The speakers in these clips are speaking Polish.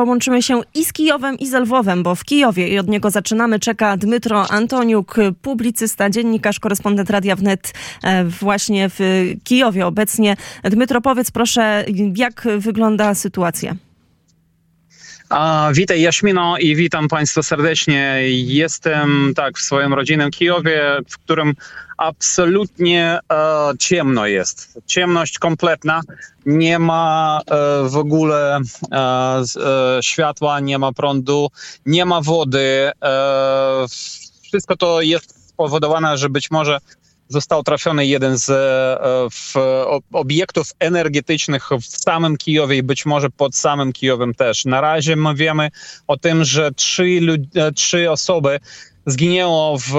Połączymy się i z Kijowem, i z Lwowem, bo w Kijowie i od niego zaczynamy czeka Dmytro Antoniuk, publicysta, dziennikarz, korespondent Radia Wnet e, właśnie w Kijowie obecnie. Dmytro, powiedz proszę, jak wygląda sytuacja? Witaj Jaśmino i witam Państwa serdecznie. Jestem tak w swoim rodzinnym Kijowie, w którym absolutnie e, ciemno jest. Ciemność kompletna. Nie ma e, w ogóle e, e światła, nie ma prądu, nie ma wody. E, wszystko to jest spowodowane, że być może został trafiony jeden z e, obiektów energetycznych w samym Kijowie i być może pod samym Kijowem też. Na razie my wiemy o tym, że trzy, e, trzy osoby zginęło w,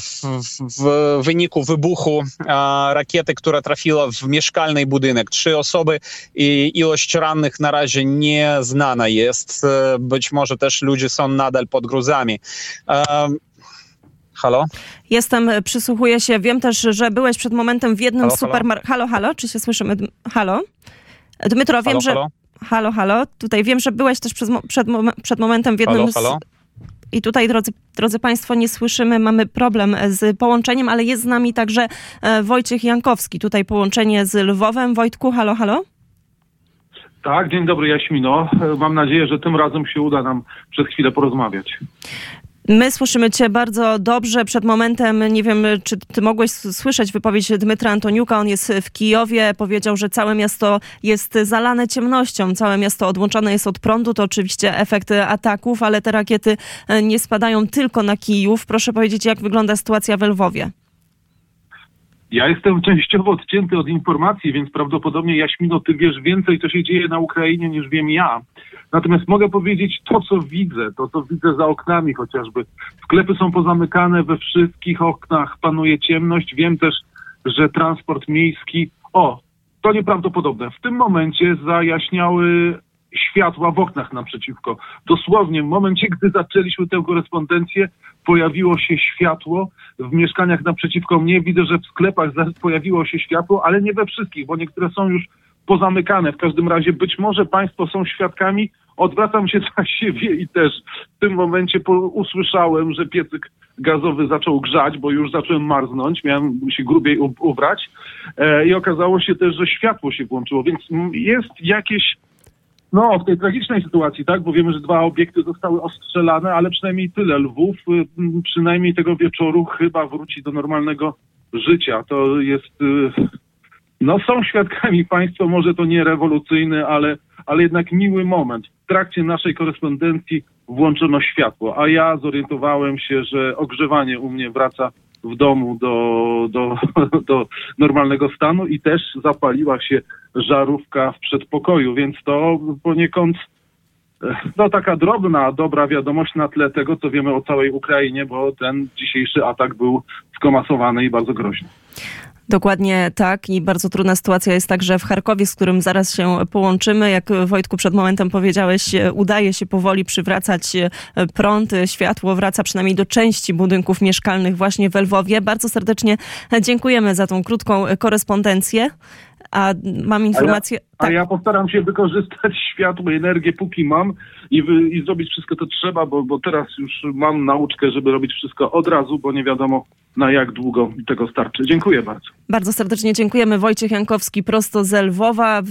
w, w, wyniku wybuchu rakiety, która trafiła w mieszkalny budynek. Trzy osoby i ilość rannych na razie nieznana jest. E, być może też ludzie są nadal pod gruzami. Halo? Jestem, przysłuchuję się. Wiem też, że byłeś przed momentem w jednym supermarkecie. Halo, halo, czy się słyszymy? Halo? Dmytro, wiem, halo, że... Halo? halo, halo. Tutaj wiem, że byłeś też przed, przed, przed momentem w jednym halo, halo? I tutaj, drodzy, drodzy Państwo, nie słyszymy, mamy problem z połączeniem, ale jest z nami także e, Wojciech Jankowski. Tutaj połączenie z Lwowem. Wojtku, halo, halo? Tak, dzień dobry Jaśmino. E, mam nadzieję, że tym razem się uda nam przez chwilę porozmawiać. My słyszymy Cię bardzo dobrze. Przed momentem, nie wiem, czy Ty mogłeś słyszeć wypowiedź Dmytra Antoniuka. On jest w Kijowie. Powiedział, że całe miasto jest zalane ciemnością. Całe miasto odłączone jest od prądu. To oczywiście efekt ataków, ale te rakiety e, nie spadają tylko na Kijów. Proszę powiedzieć, jak wygląda sytuacja w Lwowie. Ja jestem częściowo odcięty od informacji, więc prawdopodobnie Jaśmino, ty wiesz więcej, co się dzieje na Ukrainie, niż wiem ja. Natomiast mogę powiedzieć to, co widzę, to, co widzę za oknami chociażby. Sklepy są pozamykane, we wszystkich oknach panuje ciemność. Wiem też, że transport miejski. O, to nieprawdopodobne. W tym momencie zajaśniały światła w oknach naprzeciwko. Dosłownie w momencie, gdy zaczęliśmy tę korespondencję, pojawiło się światło w mieszkaniach naprzeciwko mnie. Widzę, że w sklepach pojawiło się światło, ale nie we wszystkich, bo niektóre są już pozamykane. W każdym razie być może Państwo są świadkami. Odwracam się za siebie i też w tym momencie usłyszałem, że piecyk gazowy zaczął grzać, bo już zacząłem marznąć, miałem się grubiej ubrać e, i okazało się też, że światło się włączyło, więc jest jakieś no, w tej tragicznej sytuacji, tak, bo wiemy, że dwa obiekty zostały ostrzelane, ale przynajmniej tyle. Lwów y, przynajmniej tego wieczoru chyba wróci do normalnego życia. To jest y, no są świadkami państwo, może to nie rewolucyjny, ale, ale jednak miły moment. W trakcie naszej korespondencji włączono światło, a ja zorientowałem się, że ogrzewanie u mnie wraca w domu do, do, do normalnego stanu i też zapaliła się żarówka w przedpokoju, więc to poniekąd no taka drobna, dobra wiadomość na tle tego, co wiemy o całej Ukrainie, bo ten dzisiejszy atak był skomasowany i bardzo groźny. Dokładnie tak i bardzo trudna sytuacja jest także w Charkowie, z którym zaraz się połączymy. Jak Wojtku przed momentem powiedziałeś, udaje się powoli przywracać prąd, światło wraca przynajmniej do części budynków mieszkalnych właśnie w Lwowie. Bardzo serdecznie dziękujemy za tą krótką korespondencję. A mam informację. A ja, tak. a ja postaram się wykorzystać światło i energię, póki mam i, wy, i zrobić wszystko, co trzeba, bo, bo teraz już mam nauczkę, żeby robić wszystko od razu, bo nie wiadomo na jak długo tego starczy. Dziękuję bardzo. Bardzo serdecznie dziękujemy. Wojciech Jankowski prosto z Lwowa.